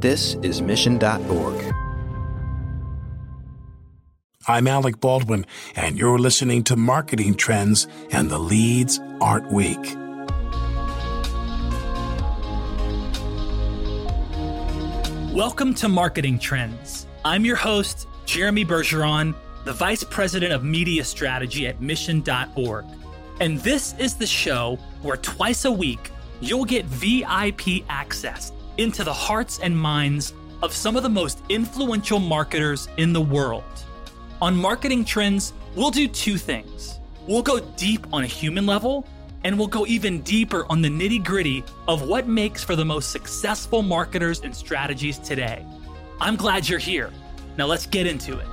This is Mission.org. I'm Alec Baldwin, and you're listening to Marketing Trends and the Leads Aren't Weak. Welcome to Marketing Trends. I'm your host, Jeremy Bergeron, the Vice President of Media Strategy at Mission.org. And this is the show where twice a week you'll get VIP access into the hearts and minds of some of the most influential marketers in the world. On Marketing Trends, we'll do two things. We'll go deep on a human level, and we'll go even deeper on the nitty gritty of what makes for the most successful marketers and strategies today. I'm glad you're here. Now let's get into it.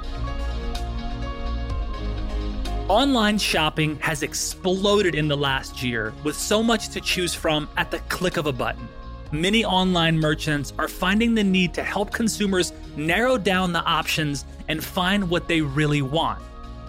Online shopping has exploded in the last year with so much to choose from at the click of a button. Many online merchants are finding the need to help consumers narrow down the options and find what they really want.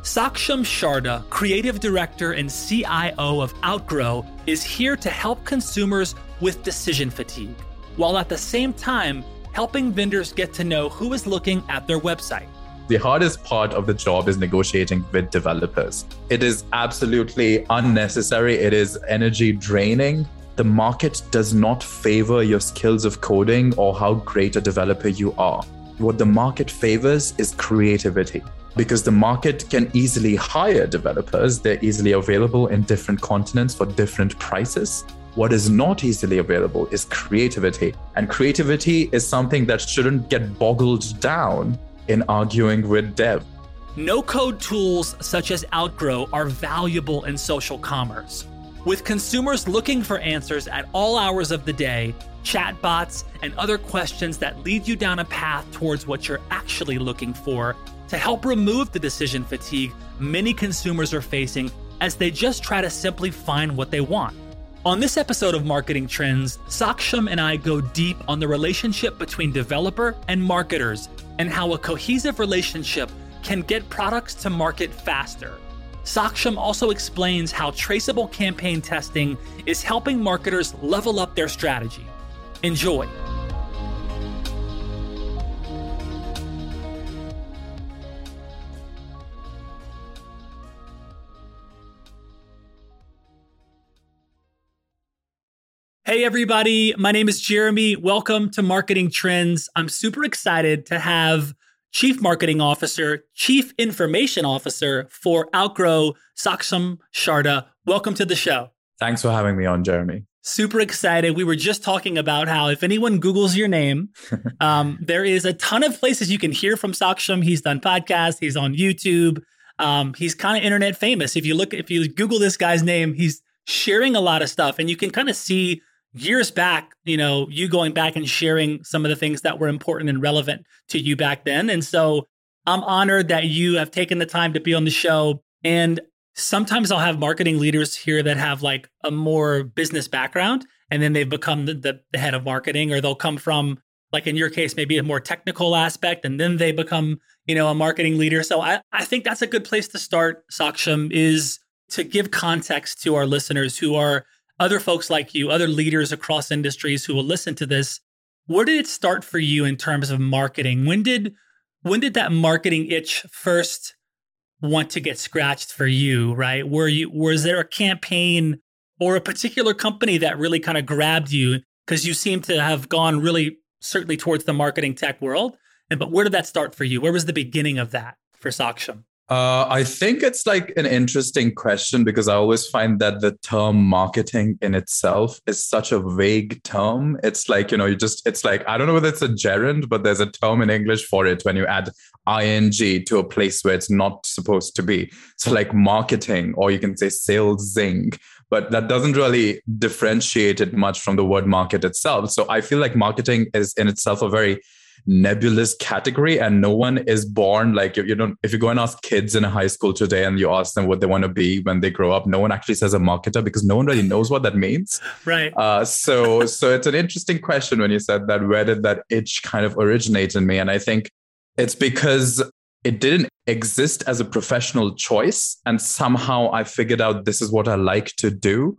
Saksham Sharda, creative director and CIO of Outgrow, is here to help consumers with decision fatigue, while at the same time helping vendors get to know who is looking at their website. The hardest part of the job is negotiating with developers. It is absolutely unnecessary, it is energy draining. The market does not favor your skills of coding or how great a developer you are. What the market favors is creativity because the market can easily hire developers. They're easily available in different continents for different prices. What is not easily available is creativity. And creativity is something that shouldn't get boggled down in arguing with dev. No code tools such as Outgrow are valuable in social commerce. With consumers looking for answers at all hours of the day, chatbots, and other questions that lead you down a path towards what you're actually looking for, to help remove the decision fatigue many consumers are facing as they just try to simply find what they want. On this episode of Marketing Trends, Saksham and I go deep on the relationship between developer and marketers and how a cohesive relationship can get products to market faster. Saksham also explains how traceable campaign testing is helping marketers level up their strategy. Enjoy. Hey, everybody. My name is Jeremy. Welcome to Marketing Trends. I'm super excited to have Chief Marketing Officer, Chief Information Officer for Outgrow, Saksham Sharda. Welcome to the show. Thanks for having me on, Jeremy. Super excited. We were just talking about how if anyone Googles your name, um, there is a ton of places you can hear from Saksham. He's done podcasts, he's on YouTube. Um, he's kind of internet famous. If you look, if you Google this guy's name, he's sharing a lot of stuff, and you can kind of see years back, you know, you going back and sharing some of the things that were important and relevant to you back then. And so I'm honored that you have taken the time to be on the show. And sometimes I'll have marketing leaders here that have like a more business background and then they've become the, the, head of marketing, or they'll come from, like in your case, maybe a more technical aspect and then they become, you know, a marketing leader. So I, I think that's a good place to start, Saksham, is to give context to our listeners who are other folks like you, other leaders across industries who will listen to this, where did it start for you in terms of marketing? When did when did that marketing itch first want to get scratched for you, right? Were you was there a campaign or a particular company that really kind of grabbed you because you seem to have gone really certainly towards the marketing tech world. And but where did that start for you? Where was the beginning of that for Saksham? Uh, I think it's like an interesting question because I always find that the term marketing in itself is such a vague term. It's like, you know, you just, it's like, I don't know whether it's a gerund, but there's a term in English for it when you add ing to a place where it's not supposed to be. So, like marketing, or you can say salesing, but that doesn't really differentiate it much from the word market itself. So, I feel like marketing is in itself a very nebulous category and no one is born like you know if you go and ask kids in a high school today and you ask them what they want to be when they grow up no one actually says a marketer because no one really knows what that means. Right. Uh, so so it's an interesting question when you said that where did that itch kind of originate in me? And i think it's because it didn't exist as a professional choice and somehow i figured out this is what i like to do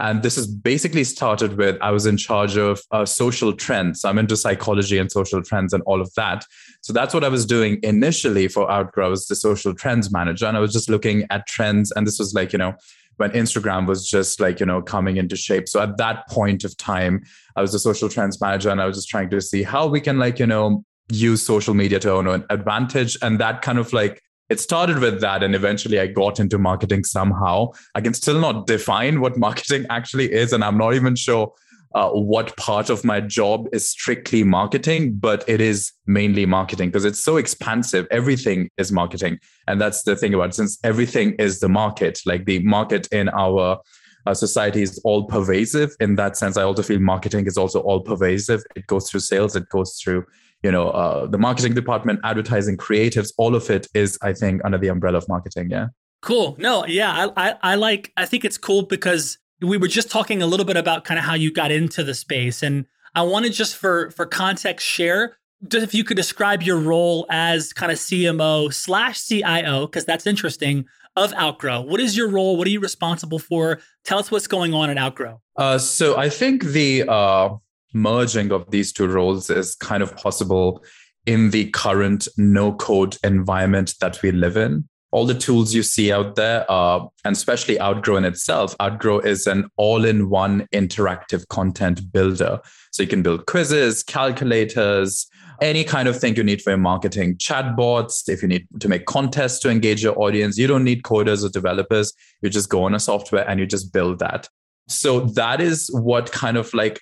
And this is basically started with I was in charge of uh, social trends. I'm into psychology and social trends and all of that. So that's what I was doing initially for Outgrow. I was the social trends manager, and I was just looking at trends. And this was like, you know, when Instagram was just like, you know, coming into shape. So at that point of time, I was the social trends manager and I was just trying to see how we can like, you know, use social media to own an advantage. And that kind of like it started with that and eventually i got into marketing somehow. I can still not define what marketing actually is and i'm not even sure uh, what part of my job is strictly marketing but it is mainly marketing because it's so expansive. Everything is marketing. And that's the thing about it. since everything is the market like the market in our uh, society is all pervasive. In that sense i also feel marketing is also all pervasive. It goes through sales. It goes through you know uh, the marketing department advertising creatives all of it is i think under the umbrella of marketing yeah. Cool. No yeah I, I, I like i think it's cool because we were just talking a little bit about kind of how you got into the space and i wanted just for for context share just if you could describe your role as kind of cmo slash cio because that's interesting of outgrow. What is your role? What are you responsible for? Tell us what's going on at outgrow. Uh, so i think the uh, merging of these two roles is kind of possible in the current no code environment that we live in. All the tools you see out there, uh, and especially Outgrow in itself, Outgrow is an all in one interactive content builder. So you can build quizzes, calculators, any kind of thing you need for your marketing, chatbots, if you need to make contests to engage your audience, you don't need coders or developers. You just go on a software and you just build that. So that is what kind of like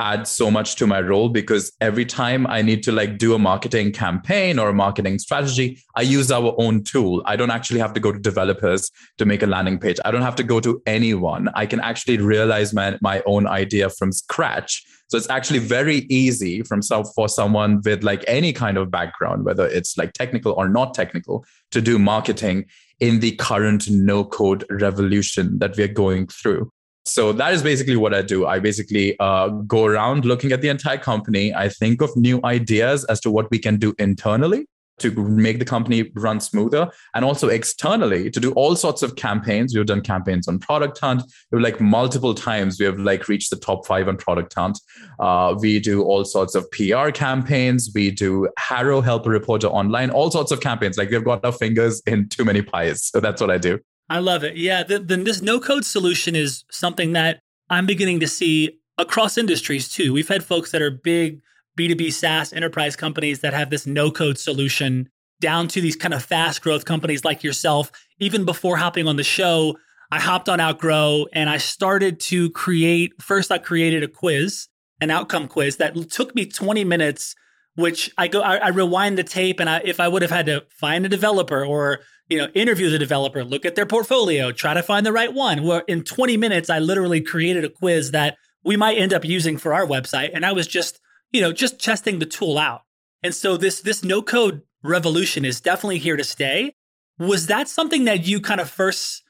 adds so much to my role because every time I need to like do a marketing campaign or a marketing strategy, I use our own tool. I don't actually have to go to developers to make a landing page. I don't have to go to anyone. I can actually realize my, my own idea from scratch. So it's actually very easy from some, for someone with like any kind of background, whether it's like technical or not technical, to do marketing in the current no code revolution that we're going through. So that is basically what I do. I basically uh, go around looking at the entire company. I think of new ideas as to what we can do internally to make the company run smoother and also externally to do all sorts of campaigns. We've done campaigns on product hunt. We've like multiple times we have like reached the top five on product hunt. Uh, we do all sorts of pr campaigns. We do HARO help reporter online all sorts of campaigns. Like we've got our fingers in too many pies. So that's what i do I love it. Yeah, the, the, this no code solution is something that I'm beginning to see across industries too. We've had folks that are big B2B SaaS enterprise companies that have this no code solution down to these kind of fast growth companies like yourself. Even before hopping on the show, I hopped on Outgrow and I started to create. First, I created a quiz, an outcome quiz that took me 20 minutes which I go, I, I rewind the tape, and I, if I would have had to find a developer or you know interview the developer, look at their portfolio, try to find the right one, where in 20 minutes I literally created a quiz that we might end up using for our website, and I was just you know just testing the tool out. And so this this no code revolution is definitely here to stay. Was that something that you kind of first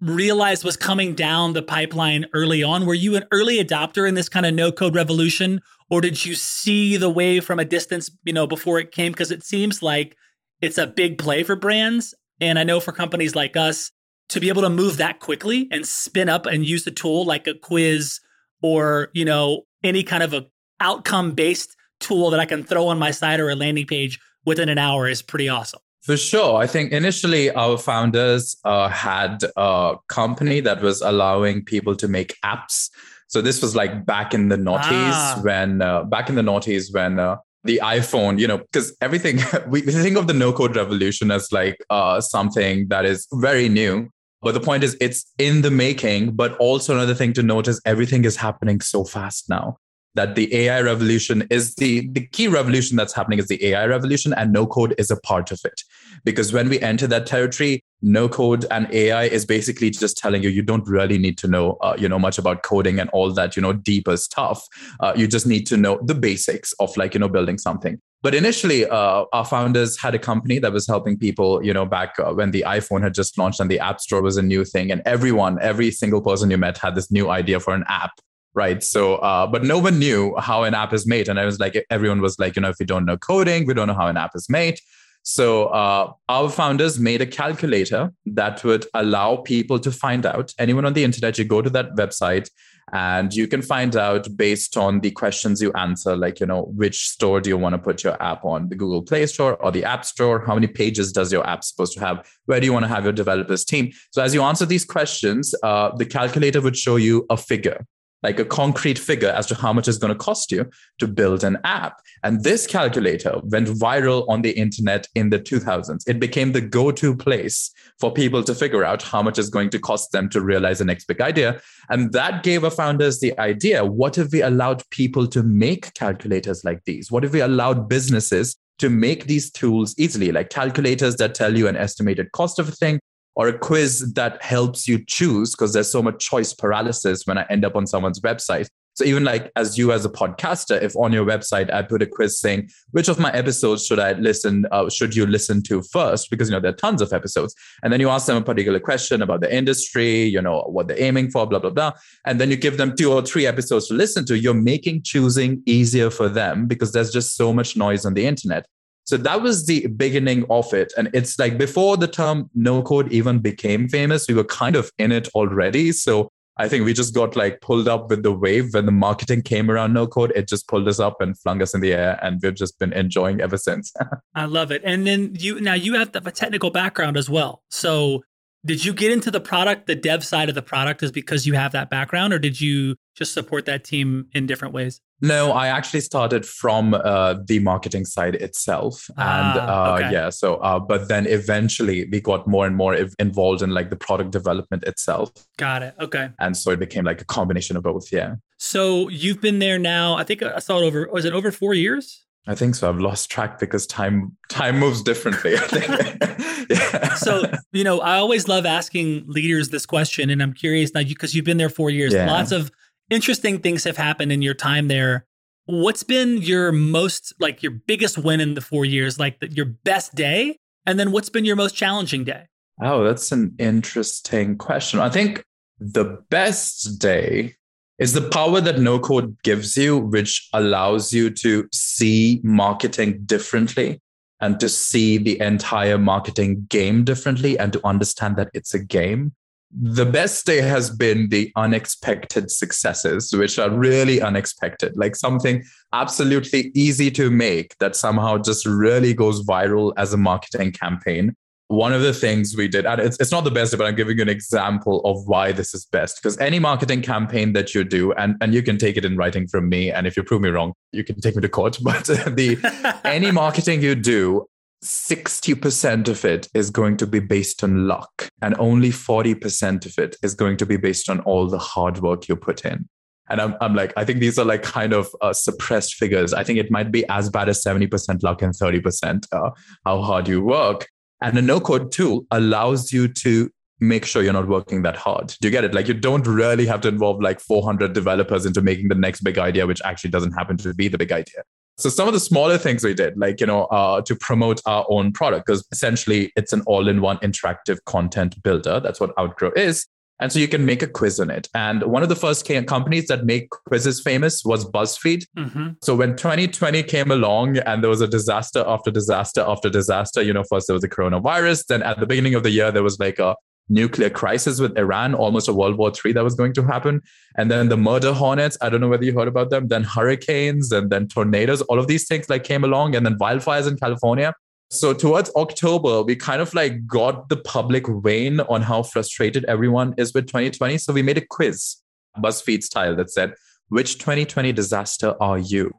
realized was coming down the pipeline early on? Were you an early adopter in this kind of no code revolution? Or did you see the wave from a distance, you know, before it came? Because it seems like it's a big play for brands. And I know for companies like us to be able to move that quickly and spin up and use a tool like a quiz or, you know, any kind of a outcome based tool that I can throw on my site or a landing page within an hour is pretty awesome. For sure. I think initially our founders uh, had a company that was allowing people to make apps. So this was like back in the noughties ah. when, uh, back in the noughties when uh, the iPhone, you know, because everything, we, think of the no code revolution as like uh, something that is very new. But the point is, it's in the making. But also, another thing to note is everything is happening so fast now that the AI revolution is the, the key revolution that's happening is the AI revolution, and no code is a part of it. Because when we enter that territory, no code and AI is basically just telling you you don't really need to know uh, you know much about coding and all that you know deeper stuff. Uh, you just need to know the basics of like you know building something. But initially, uh, our founders had a company that was helping people, you know, back uh, when the iPhone had just launched and the App Store was a new thing. And everyone, every single person you met had this new idea for an app right so uh, but no one knew how an app is made and i was like everyone was like you know if you don't know coding we don't know how an app is made So uh, our founders made a calculator that would allow people to find out anyone on the internet. You go to that website and you can find out based on the questions you answer, like you know which store do you want to put your app on, the Google Play Store or the App Store? How many pages does your app supposed to have? Where do you want to have your developers team? So as you answer these questions, uh, the calculator would show you a figure like a concrete figure as to how much it's going to cost you to build an app. And this calculator went viral on the internet in the 2000s. It became the go to place for people to figure out how much it's going to cost them to realize the next big idea. And that gave our founders the idea what if we allowed people to make calculators like these? What if we allowed businesses to make these tools easily, like calculators that tell you an estimated cost of a thing, or a quiz that helps you choose because there's so much choice paralysis when I end up on someone's website. So even like as you as a podcaster, if on your website I put a quiz saying which of my episodes should I listen, uh, should you listen to first? Because you know there are tons of episodes, and then you ask them a particular question about the industry, you know what they're aiming for, blah blah blah, and then you give them two or three episodes to listen to. You're making choosing easier for them because there's just so much noise on the internet. So that was the beginning of it. And it's like before the term no code even became famous, we were kind of in it already. So I think we just got like pulled up with the wave when the marketing came around no code. It just pulled us up and flung us in the air, and we've just been enjoying ever since. I love it. And then you now you have a technical background as well. So did you get into the product, the dev side of the product, is because you have that background, or did you just support that team in different ways? No, I actually started from uh, the marketing side itself, and Ah, uh, okay. yeah. So, uh, but then eventually we got more and more involved in like the product development itself, Got it. Okay. and so it became like a combination of both. Yeah, So you've been there now. I think I saw it over. Was it over four years? I think so. I've lost track because time time moves differently. I think. yeah. So you know, I always love asking leaders this question, and I'm curious now because you've been there four years. Yeah. Lots of interesting things have happened in your time there. What's been your most like your biggest win in the four years? Like the, your best day, and then what's been your most challenging day? Oh, that's an interesting question. I think the best day is the power that no code gives you, which allows you to see marketing differently and to see the entire marketing game differently and to understand that it's a game. The best day has been the unexpected successes, which are really unexpected, like something absolutely easy to make that somehow just really goes viral as a marketing campaign one of the things we did, and it's, it's not the best, but I'm giving you an example of why this is best. Because any marketing campaign that you do, and, and you can take it in writing from me, and if you prove me wrong, you can take me to court. But the any marketing you do, 60% of it is going to be based on luck, and only 40% of it is going to be based on all the hard work you put in. And I'm, I'm like, I think these are like kind of uh, suppressed figures. I think it might be as bad as 70% luck and 30% uh, how hard you work. And a no code tool allows you to make sure you're not working that hard. Do you get it? Like you don't really have to involve like 400 developers into making the next big idea, which actually doesn't happen to be the big idea. So some of the smaller things we did, like, you know, uh, to promote our own product, because essentially it's an all-in-one interactive content builder. That's what Outgrow is. And so you can make a quiz on it. And one of the first companies that make quizzes famous was BuzzFeed. hmm So when 2020 came along and there was a disaster after disaster after disaster, you know, first there was the coronavirus. Then at the beginning of the year, there was like a nuclear crisis with Iran, almost a World War III that was going to happen. And then the murder hornets, I don't know whether you heard about them, then hurricanes and then tornadoes, all of these things like came along and then wildfires in California. So towards October, we kind of like got the public wane on how frustrated everyone is with 2020. So we made a quiz, BuzzFeed style, that said, which 2020 disaster are you?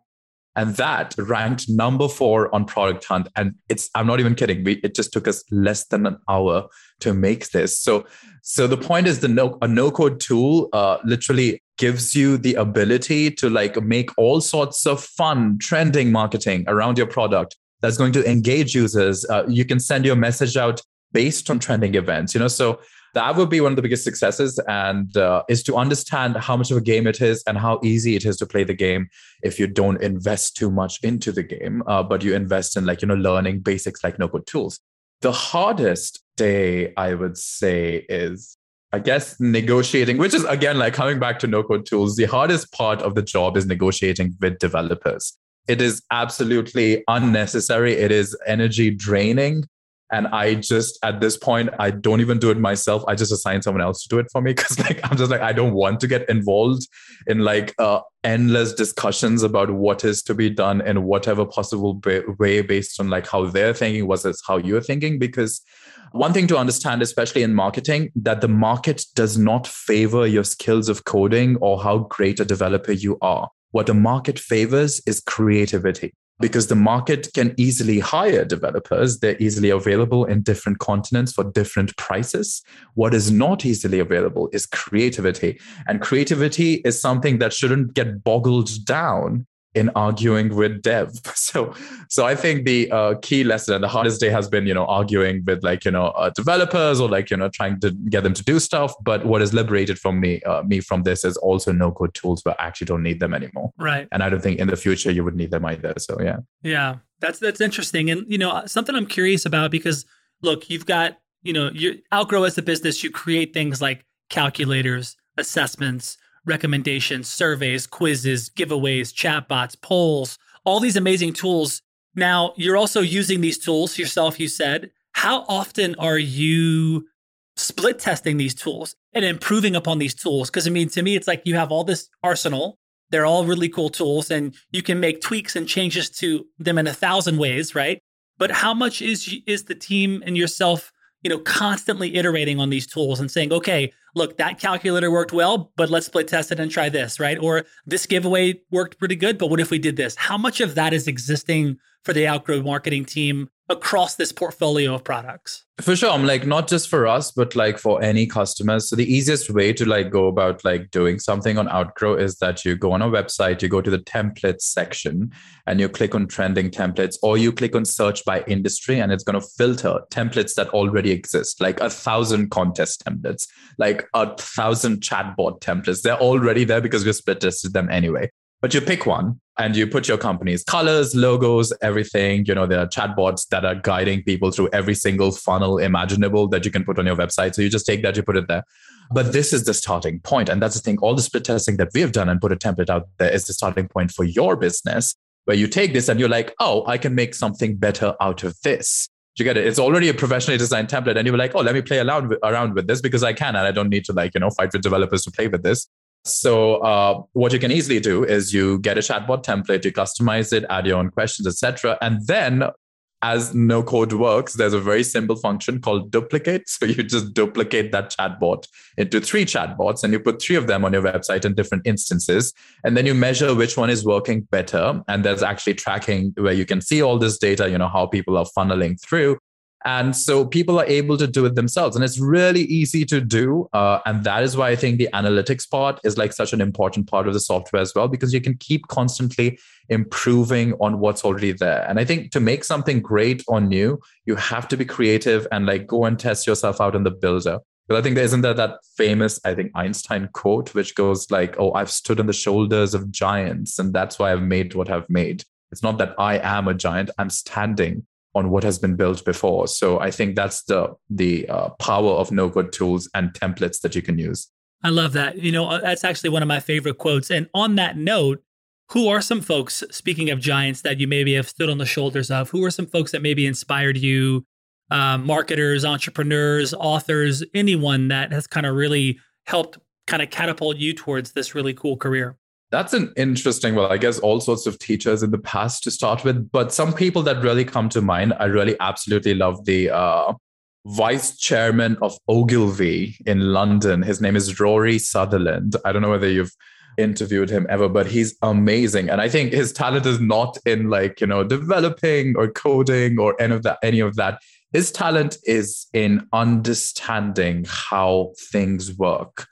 And that ranked number four on Product Hunt. And it's, I'm not even kidding. We, it just took us less than an hour to make this. So, so the point is the no, a no code tool uh, literally gives you the ability to like make all sorts of fun trending marketing around your product that's going to engage users. Uh, you can send your message out based on trending events, you know, so that would be one of the biggest successes and uh, is to understand how much of a game it is and how easy it is to play the game if you don't invest too much into the game uh, but you invest in like you know learning basics like no code tools the hardest day i would say is i guess negotiating which is again like coming back to no code tools the hardest part of the job is negotiating with developers it is absolutely unnecessary. It is energy draining. And I just, at this point, I don't even do it myself. I just assign someone else to do it for me because, like, I'm just like, I don't want to get involved in like uh, endless discussions about what is to be done in whatever possible way based on like how they're thinking versus how you're thinking. Because one thing to understand, especially in marketing, that the market does not favor your skills of coding or how great a developer you are. What the market favors is creativity because the market can easily hire developers. They're easily available in different continents for different prices. What is not easily available is creativity. And creativity is something that shouldn't get boggled down in arguing with dev. So, so I think the uh, key lesson and the hardest day has been, you know, arguing with like, you know, uh, developers or like, you know, trying to get them to do stuff. But what is liberated from me, uh, me from this is also no code tools, but I actually don't need them anymore. Right. And I don't think in the future you would need them either. So yeah. Yeah, that's that's interesting, and you know, something I'm curious about because look, you've got you know, you outgrow as a business, you create things like calculators, assessments recommendations, surveys, quizzes, giveaways, chatbots, polls, all these amazing tools. Now, you're also using these tools yourself, you said. How often are you split testing these tools and improving upon these tools? Because I mean, to me, it's like you have all this arsenal. They're all really cool tools, and you can make tweaks and changes to them in a thousand ways, right? But how much is is the team and yourself you know, constantly iterating on these tools and saying, okay, look, that calculator worked well, but let's split test it and try this, right? Or this giveaway worked pretty good, but what if we did this? How much of that is existing for the Outgrow marketing team across this portfolio of products? For sure. I'm like not just for us, but like for any customers. So the easiest way to like go about like doing something on Outgrow is that you go on a website, you go to the templates section and you click on trending templates, or you click on search by industry and it's going to filter templates that already exist, like a thousand contest templates, like a thousand chatbot templates. They're already there because we split tested them anyway. But you pick one and you put your company's colors, logos, everything. You know, there are chatbots that are guiding people through every single funnel imaginable that you can put on your website. So you just take that, you put it there. But this is the starting point. And that's the thing. All the split testing that we have done and put a template out there is the starting point for your business, where you take this and you're like, oh, I can make something better out of this. You get it? It's already a professionally designed template. And you're like, oh, let me play around with, around with this because I can. And I don't need to like, you know, fight with developers to play with this. So uh, what you can easily do is you get a chatbot template, you customize it, add your own questions, etc., and then as no code works, there's a very simple function called duplicate. So you just duplicate that chatbot into three chatbots and you put three of them on your website in different instances. And then you measure which one is working better. And there's actually tracking where you can see all this data, you know, how people are funneling through. And so people are able to do it themselves. And it's really easy to do. Uh, and that is why I think the analytics part is like such an important part of the software as well, because you can keep constantly improving on what's already there. And I think to make something great or new, you have to be creative and like go and test yourself out in the builder. But I think there isn't there that famous, I think Einstein quote, which goes like, "Oh, I've stood on the shoulders of giants, and that's why I've made what I've made." It's not that I am a giant; I'm standing on what has been built before. So I think that's the the uh, power of no code tools and templates that you can use. I love that. You know, uh, that's actually one of my favorite quotes. And on that note, who are some folks, speaking of giants, that you maybe have stood on the shoulders of? Who are some folks that maybe inspired you? Uh, marketers, entrepreneurs, authors, anyone that has kind of really helped kind of catapult you towards this really cool career? That's an interesting, well, I guess all sorts of teachers in the past to start with, but some people that really come to mind, I really absolutely love the uh, vice chairman of Ogilvy in London. His name is Rory Sutherland. I don't know whether you've interviewed him ever, but he's amazing. And I think his talent is not in like, you know, developing or coding or any of that, any of that. His talent is in understanding how things work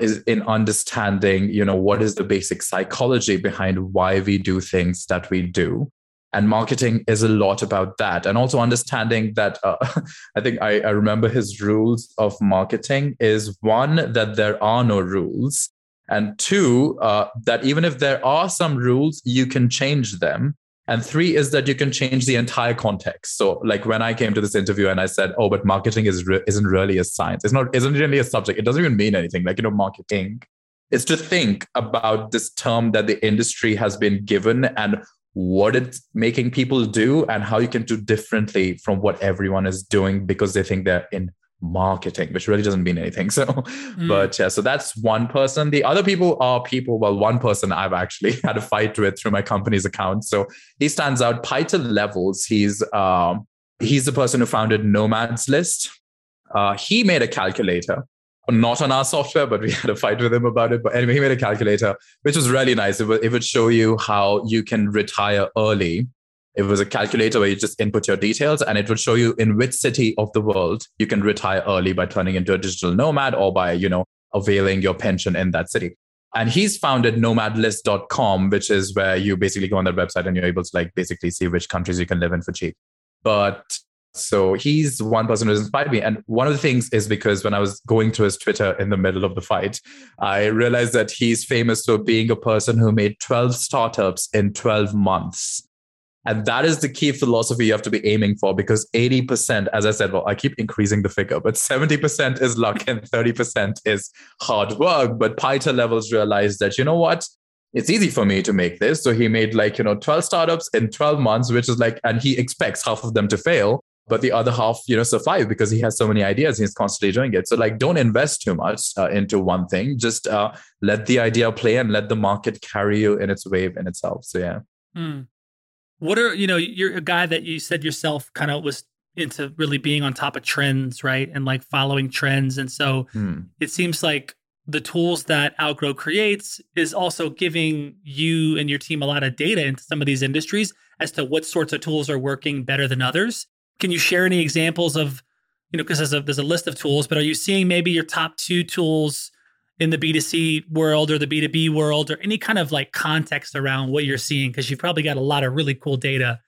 is in understanding you know what is the basic psychology behind why we do things that we do. And marketing is a lot about that. And also understanding that uh, i think I, I remember his rules of marketing is one that there are no rules and two uh, that even if there are some rules you can change them and three is that you can change the entire context. So, like when I came to this interview and I said, "Oh, but marketing is re- isn't really a science. It's not isn't really a subject. It doesn't even mean anything. Like you know, marketing is to think about this term that the industry has been given and what it's making people do and how you can do differently from what everyone is doing because they think they're in marketing, which really doesn't mean anything. So, mm. but yeah, so that's one person. The other people are people, well, one person I've actually had a fight with through my company's account. So he stands out. Pieter Levels, he's um, he's the person who founded Nomads List. Uh, he made a calculator not on our software, but we had a fight with him about it. But anyway, he made a calculator, which was really nice. It would, it would show you how you can retire early. It was a calculator where you just input your details and it would show you in which city of the world you can retire early by turning into a digital nomad or by, you know, availing your pension in that city. And he's founded nomadlist.com, which is where you basically go on their website and you're able to like basically see which countries you can live in for cheap. But so he's one person who's inspired me. And one of the things is because when I was going through his Twitter in the middle of the fight, I realized that he's famous for being a person who made 12 startups in 12 months. And that is the key philosophy you have to be aiming for because 80%, as I said, well, I keep increasing the figure, but 70% is luck and 30% is hard work. But Pieter Levels realized that, you know what? It's easy for me to make this. So he made like, you know, 12 startups in 12 months, which is like, and he expects half of them to fail but the other half you know survive because he has so many ideas he's constantly doing it so like don't invest too much uh, into one thing just uh, let the idea play and let the market carry you in its wave in itself so yeah mm. What are you know you're a guy that you said yourself kind of was into really being on top of trends right? And like following trends. And so mm. it seems like the tools that outgrow creates is also giving you and your team a lot of data into some of these industries as to what sorts of tools are working better than others. Can you share any examples of, you know, because there's a, there's a list of tools, but are you seeing maybe your top two tools in the B2C world or the B2B world or any kind of like context around what you're seeing? Because you've probably got a lot of really cool data.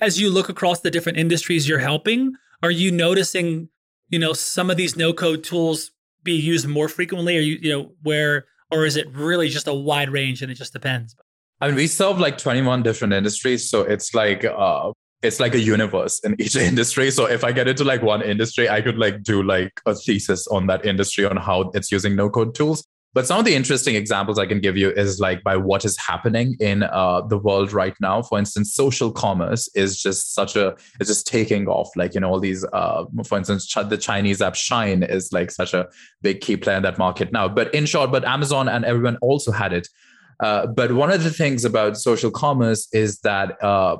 As you look across the different industries you're helping, are you noticing, you know, some of these no code tools be used more frequently? Or you, you know, where, or is it really just a wide range and it just depends? I mean, we serve like 21 different industries. So it's like uh, it's like a universe in each industry. So if I get into like one industry, I could like do like a thesis on that industry on how it's using no code tools. But some of the interesting examples I can give you is like by what is happening in uh, the world right now. For instance, social commerce is just such a it's just taking off. Like you know all these, uh, for instance, the Chinese app Shein is like such a big key player in that market now. But in short, but Amazon and everyone also had it uh, but one of the things about social commerce is that uh,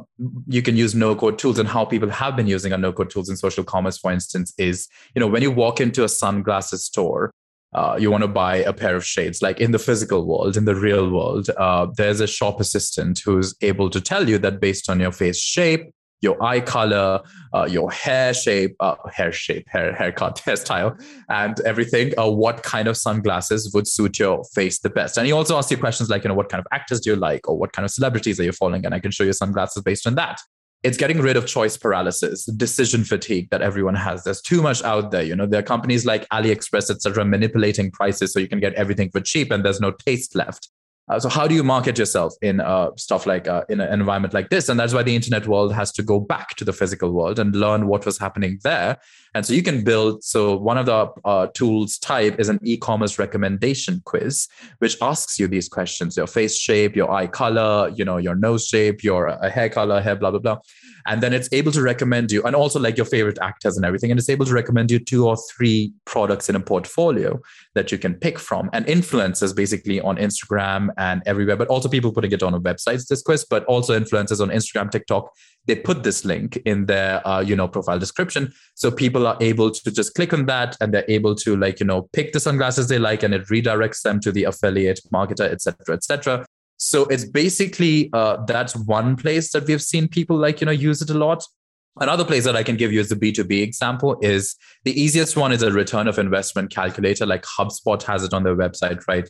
you can use no code tools and how people have been using our no code tools in social commerce, for instance, is, you know, when you walk into a sunglasses store, uh, you want to buy a pair of shades, like in the physical world, in the real world, uh, there's a shop assistant who's able to tell you that based on your face shape, your eye color, uh, your hair shape, uh, hair shape, hair haircut, hairstyle, and everything. Uh, what kind of sunglasses would suit your face the best? And he also asks you questions like, you know, what kind of actors do you like, or what kind of celebrities are you following? And I can show you sunglasses based on that. It's getting rid of choice paralysis, decision fatigue that everyone has. There's too much out there. You know, there are companies like AliExpress, etc., manipulating prices so you can get everything for cheap, and there's no taste left. Uh, so how do you market yourself in uh, stuff like uh, in an environment like this? And that's why the internet world has to go back to the physical world and learn what was happening there. And so you can build. So one of the uh, tools type is an e-commerce recommendation quiz, which asks you these questions: your face shape, your eye color, you know, your nose shape, your uh, hair color, hair, blah blah blah and then it's able to recommend you and also like your favorite actors and everything and it's able to recommend you two or three products in a portfolio that you can pick from and influencers basically on instagram and everywhere but also people putting it on websites this quiz but also influencers on instagram tiktok they put this link in their uh, you know profile description so people are able to just click on that and they're able to like you know pick the sunglasses they like and it redirects them to the affiliate marketer etc etc so it's basically uh, that's one place that we've seen people like you know use it a lot. Another place that I can give you as a B2B example is the easiest one is a return of investment calculator, like HubSpot has it on their website, right?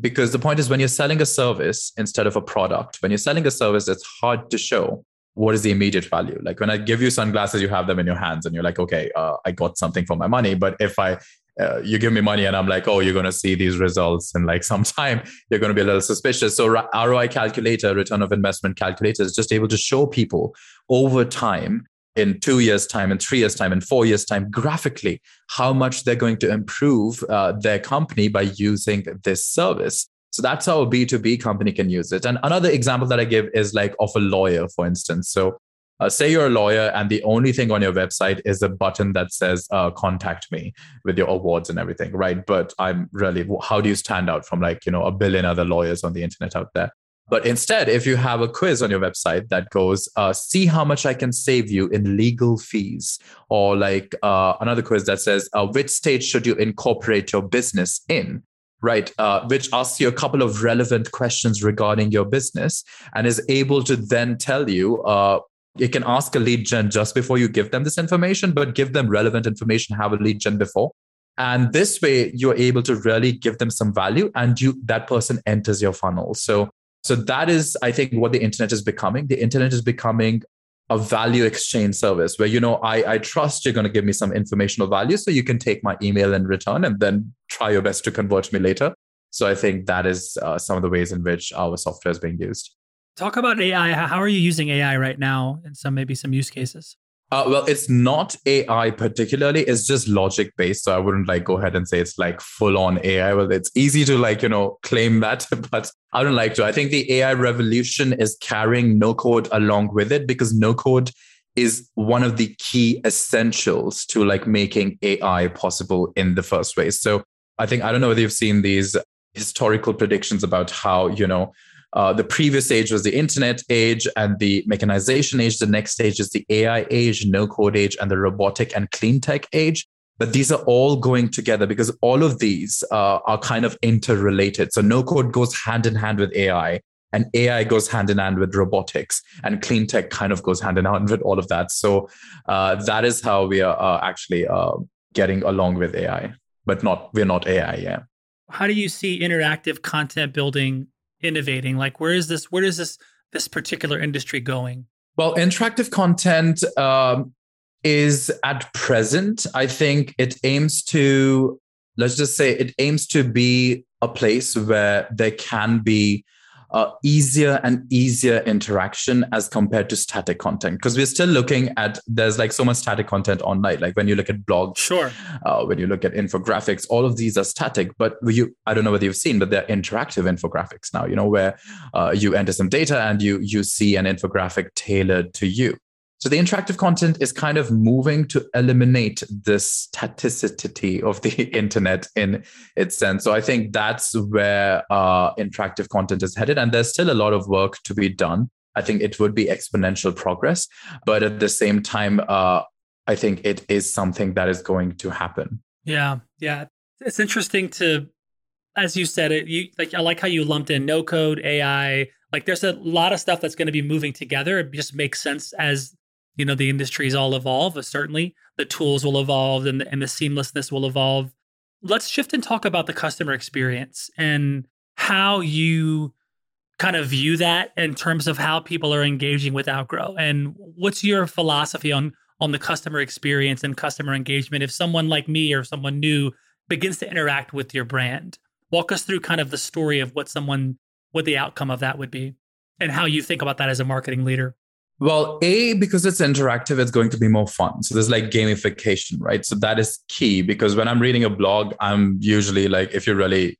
Because the point is when you're selling a service instead of a product, when you're selling a service, it's hard to show what is the immediate value. Like when I give you sunglasses, you have them in your hands and you're like, okay, uh, I got something for my money. But if I uh, you give me money and I'm like, oh, you're going to see these results in like some time, you're going to be a little suspicious. So ROI calculator, return of investment calculator is just able to show people over time in two years time in three years time in four years time graphically how much they're going to improve uh, their company by using this service So that's how a B2B company can use it. And another example that I give is like of a lawyer, for instance. So uh, say you're a lawyer and the only thing on your website is a button that says uh, contact me with your awards and everything right but i'm really how do you stand out from like you know a billion other lawyers on the internet out there but instead if you have a quiz on your website that goes uh, see how much i can save you in legal fees or like uh, another quiz that says uh, which state should you incorporate your business in right, uh, which asks you a couple of relevant questions regarding your business and is able to then tell you uh, you can ask a lead gen just before you give them this information, but give them relevant information, have a lead gen before. And this way you're able to really give them some value and you that person enters your funnel. So so that is, I think, what the internet is becoming. The internet is becoming a value exchange service where you know I, I trust you're going to give me some informational value so you can take my email in return and then try your best to convert me later so i think that is uh, some of the ways in which our software is being used Talk about AI. How are you using AI right now in some maybe some use cases? Uh, well, it's not AI particularly. It's just logic based. So I wouldn't like go ahead and say it's like full on AI. Well, it's easy to like, you know, claim that, but I don't like to. I think the AI revolution is carrying no code along with it because no code is one of the key essentials to like making AI possible in the first place. So I think, I don't know whether you've seen these historical predictions about how, you know, uh, the previous age was the internet age and the mechanization age. The next stage is the AI age, no code age, and the robotic and clean tech age. But these are all going together because all of these uh, are kind of interrelated. So no code goes hand in hand with AI, and AI goes hand in hand with robotics, and clean tech kind of goes hand in hand with all of that. So uh, that is how we are uh, actually uh, getting along with AI, but not we're not AI. Yeah. How do you see interactive content building innovating? Like, where is this? Where is this this particular industry going? Well, interactive content um, is at present. I think it aims to let's just say it aims to be a place where there can be uh, easier and easier interaction as compared to static content. Because we're still looking at there's like so much static content online. Like when you look at blogs sure. uh, when you look at infographics all of these are static but you i don't know whether you've seen but they're interactive infographics now you know where uh, you enter some data and you you see an infographic tailored to you so the interactive content is kind of moving to eliminate the staticity of the internet in its sense. So I think that's where uh, interactive content is headed. And there's still a lot of work to be done. I think it would be exponential progress. But at the same time, uh, I think it is something that is going to happen. Yeah. Yeah. It's interesting to, as you said it, you like, I like how you lumped in no code, AI. Like there's a lot of stuff that's going to be moving together. It just makes sense as you know the industries all evolve certainly the tools will evolve and the, and the seamlessness will evolve. Let's shift and talk about the customer experience and how you kind of view that in terms of how people are engaging with outgrow. And what's your philosophy on on the customer experience and customer engagement if someone like me or someone new begins to interact with your brand? Walk us through kind of the story of what someone what the outcome of that would be and how you think about that as a marketing leader well, A, because it's interactive, it's going to be more fun. So there's like gamification, right? So that is key because when I'm reading a blog, I'm usually like, if you're really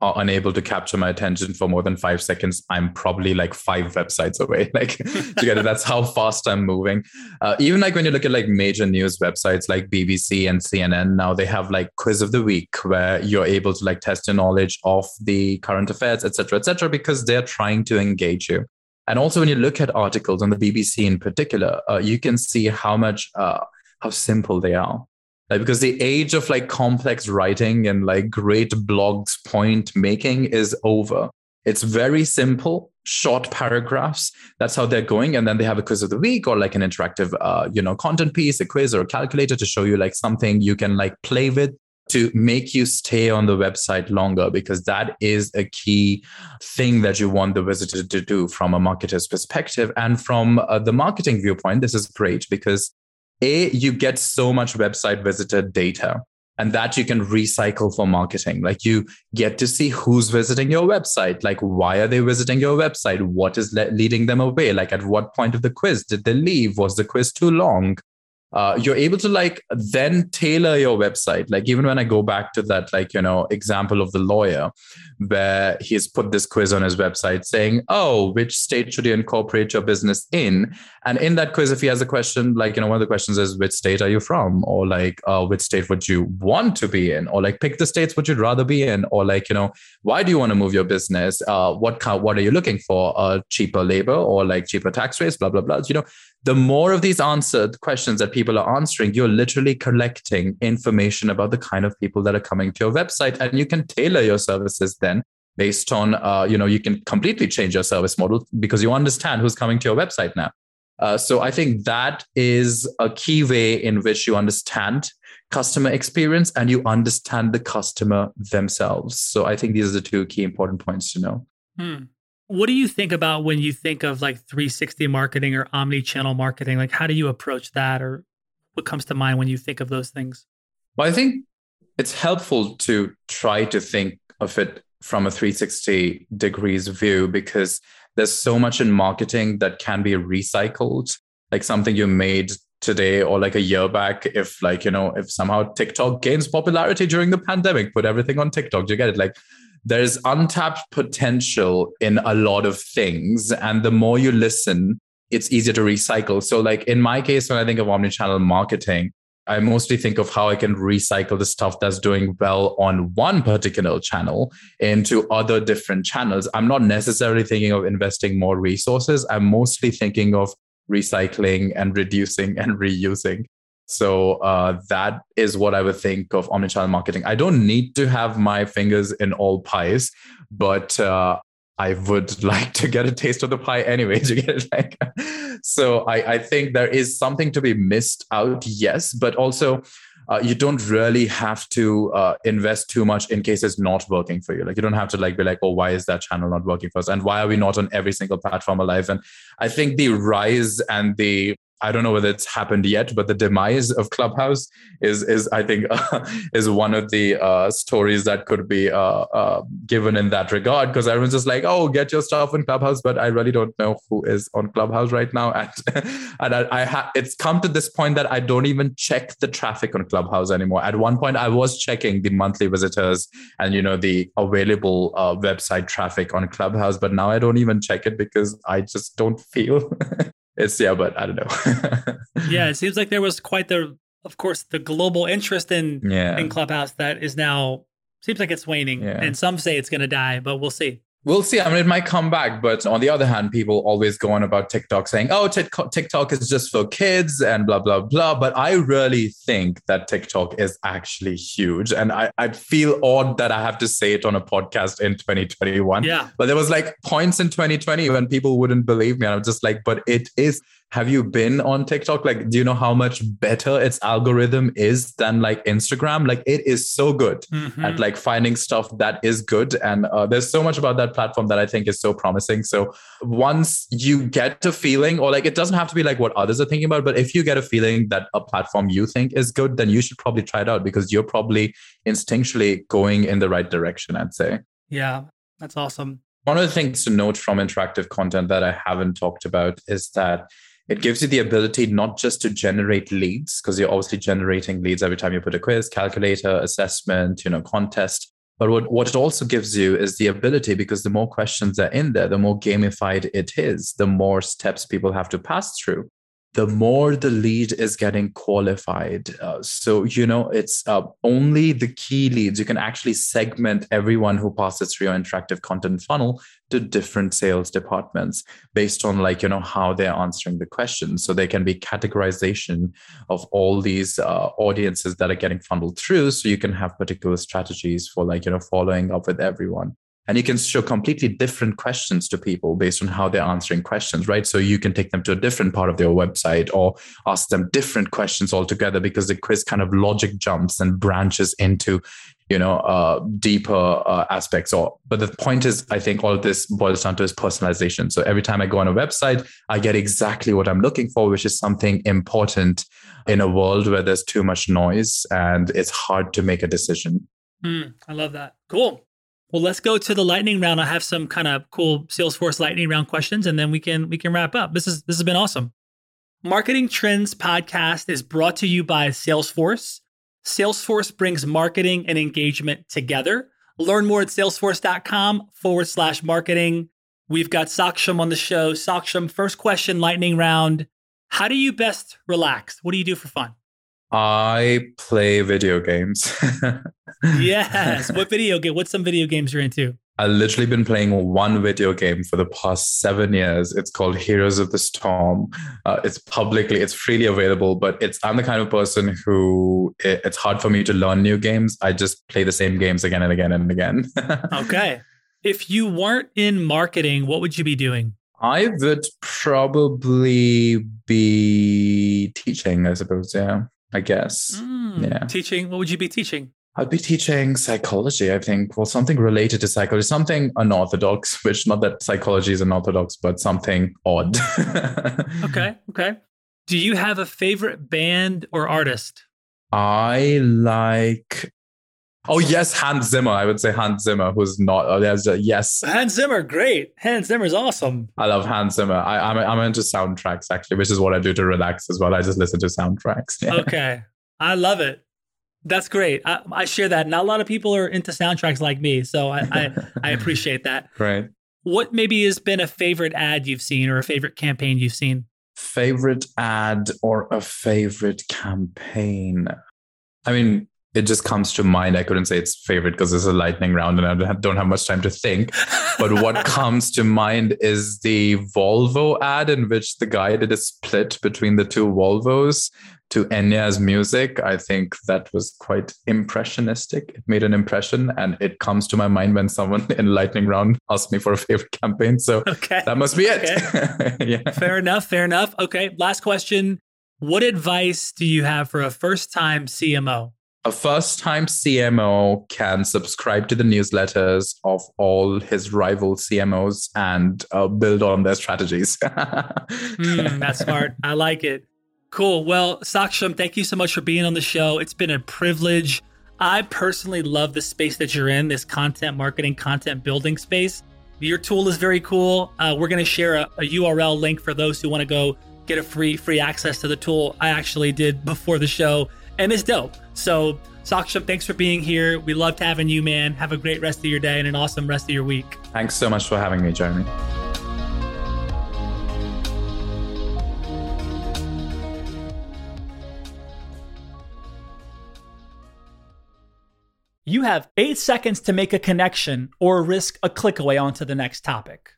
unable to capture my attention for more than five seconds, I'm probably like five websites away. Like together, that's how fast I'm moving. Uh, even like when you look at like major news websites like BBC and CNN, now they have like quiz of the week where you're able to like test your knowledge of the current affairs, etc., etc., because they're trying to engage you. And also, when you look at articles on the BBC in particular, uh, you can see how much uh, how simple they are. Like, because the age of like complex writing and like great blogs point making is over. It's very simple, short paragraphs. That's how they're going, and then they have a quiz of the week or like an interactive, uh, you know, content piece, a quiz or a calculator to show you like something you can like play with to make you stay on the website longer because that is a key thing that you want the visitor to do from a marketer's perspective and from uh, the marketing viewpoint this is great because a you get so much website visitor data and that you can recycle for marketing. Like you get to see who's visiting your website. Like why are they visiting your website? What is le- leading them away? Like at what point of the quiz did they leave? Was the quiz too long uh, you're able to like then tailor your website. Like even when I go back to that, like you know, example of the lawyer, where he's put this quiz on his website saying, "Oh, which state should you incorporate your business in?" And in that quiz, if he has a question, like you know, one of the questions is, "Which state are you from?" or like, uh, "Which state would you want to be in?" or like, "Pick the states would you rather be in?" or like, you know, "Why do you want to move your business? Uh, what kind, what are you looking for? Uh, cheaper labor or like cheaper tax rates? Blah blah blah." You know, the more of these answered questions that people are answering, you're literally collecting information about the kind of people that are coming to your website, and you can tailor your services then based on, uh, you know, you can completely change your service model because you understand who's coming to your website now. Uh, so I think that is a key way in which you understand customer experience and you understand the customer themselves. So I think these are the two key important points to know. Hmm. What do you think about when you think of like 360 marketing or omni-channel marketing? Like how do you approach that or what comes to mind when you think of those things? Well, I think it's helpful to try to think of it from a 360 degrees view because there's so much in marketing that can be recycled. Like something you made today or like a year back if like you know if somehow tiktok gains popularity during the pandemic put everything on tiktok do you get it. Like there's untapped potential in a lot of things. And the more you listen it's easier to recycle so like in my case when i think of omnichannel marketing I mostly think of how I can recycle the stuff that's doing well on one particular channel into other different channels. I'm not necessarily thinking of investing more resources. I'm mostly thinking of recycling and reducing and reusing. So uh, that is what I would think of omnichannel marketing. I don't need to have my fingers in all pies, but uh, I would like to get a taste of the pie anyway. To get it like, so I, I think there is something to be missed out, yes, but also uh, you don't really have to uh, invest too much in case it's not working for you. Like you don't have to like be like, oh, why is that channel not working for us, and why are we not on every single platform alive? And I think the rise and the I don't know whether it's happened yet, but the demise of Clubhouse is is I think uh, is one of the uh, stories that could be uh, uh given in that regard because everyone's just like, oh, get your stuff in Clubhouse, but I really don't know who is on Clubhouse right now, and and I, I ha- it's come to this point that I don't even check the traffic on Clubhouse anymore. At one point, I was checking the monthly visitors and you know the available uh, website traffic on Clubhouse, but now I don't even check it because I just don't feel it's yeah, but I don't know. yeah, it seems like there was quite the, of course, the global interest in yeah. in Clubhouse that is now seems like it's waning, yeah. and some say it's going to die, but we'll see. We'll see. I mean, it might come back, but on the other hand, people always go on about TikTok saying, "Oh, TikTok is just for kids" and blah blah blah. But I really think that TikTok is actually huge, and I I feel odd that I have to say it on a podcast in 2021. Yeah. But there was like points in 2020 when people wouldn't believe me, and I'm just like, "But it is." Have you been on TikTok? Like, do you know how much better its algorithm is than like Instagram? Like, it is so good mm-hmm. at like finding stuff that is good. And uh, there's so much about that platform that I think is so promising. So once you get a feeling, or like, it doesn't have to be like what others are thinking about, but if you get a feeling that a platform you think is good, then you should probably try it out because you're probably instinctually going in the right direction, I'd say. Yeah, that's awesome. One of the things to note from interactive content that I haven't talked about is that it gives you the ability not just to generate leads, because you're obviously generating leads every time you put a quiz, calculator, assessment, you know, contest. But what, what it also gives you is the ability, because the more questions are in there, the more gamified it is, the more steps people have to pass through the more the lead is getting qualified. Uh, so, you know, it's uh, only the key leads. You can actually segment everyone who passes through your interactive content funnel to different sales departments based on like, you know, how they're answering the questions. So there can be categorization of all these uh, audiences that are getting funneled through. So you can have particular strategies for like, you know, following up with everyone and you can show completely different questions to people based on how they're answering questions right? So you can take them to a different part of their website or ask them different questions altogether because the quiz kind of logic jumps and branches into you know uh, deeper uh, aspects or but the point is i think all of this boils down to is personalization. So every time i go on a website i get exactly what i'm looking for which is something important in a world where there's too much noise and it's hard to make a decision. Mm, i love that. Cool well, let's go to the lightning round. I have some kind of cool Salesforce lightning round questions, and then we can we can wrap up. This is this has been awesome. Marketing Trends podcast is brought to you by Salesforce. Salesforce brings marketing and engagement together. Learn more at salesforce.com forward slash marketing. We've got Saksham on the show. Saksham, first question, lightning round. How do you best relax? What do you do for fun? I play video games. yes. What video game? What's some video games you're into? I've literally been playing one video game for the past seven years. It's called Heroes of the Storm. Uh, it's publicly, it's freely available, but it's I'm the kind of person who it, it's hard for me to learn new games. I just play the same games again and again and again. okay. If you weren't in marketing, what would you be doing? I would probably be teaching, I suppose. Yeah, I guess. Mm, yeah. Teaching. What would you be teaching? I'd be teaching psychology, I think. Well, something related to psychology, something unorthodox, which not that psychology is unorthodox, but something odd. okay. Okay. Do you have a favorite band or artist? I like. Oh yes, Hans Zimmer. I would say Hans Zimmer, who's not. Oh, there's a yes. Hans Zimmer, great. Hans Zimmer's awesome. I love Hans Zimmer. I, I'm I'm into soundtracks actually, which is what I do to relax as well. I just listen to soundtracks. Yeah. Okay, I love it. That's great. I, I, share that. Not a lot of people are into soundtracks like me, so I, I, I appreciate that. Right. What maybe has been a favorite ad you've seen or a favorite campaign you've seen? Favorite ad or a favorite campaign? I mean, it just comes to mind. I couldn't say it's favorite because it's a lightning round and I don't have much time to think. But what comes to mind is the Volvo ad in which the guy did a split between the two Volvos to Enya's music. I think that was quite impressionistic. It made an impression and it comes to my mind when someone in lightning round asked me for a favorite campaign. So okay. that must be it. Okay. yeah. Fair enough. Fair enough. Okay. Last question. What advice do you have for a first time CMO? A first time CMO can subscribe to the newsletters of all his rival CMOs and uh, build on their strategies. mm, that's smart. I like it. Cool. Well, Saksham, thank you so much for being on the show. It's been a privilege. I personally love the space that you're in, this content marketing, content building space. Your tool is very cool. Uh, we're going to share a, a URL link for those who want to go get a free free access to the tool. I actually did before the show and it's dope. So, Saksham, thanks for being here. We loved having you, man. Have a great rest of your day and an awesome rest of your week. Thanks so much for having me, Jeremy. You have eight seconds to make a connection or risk a click away onto the next topic.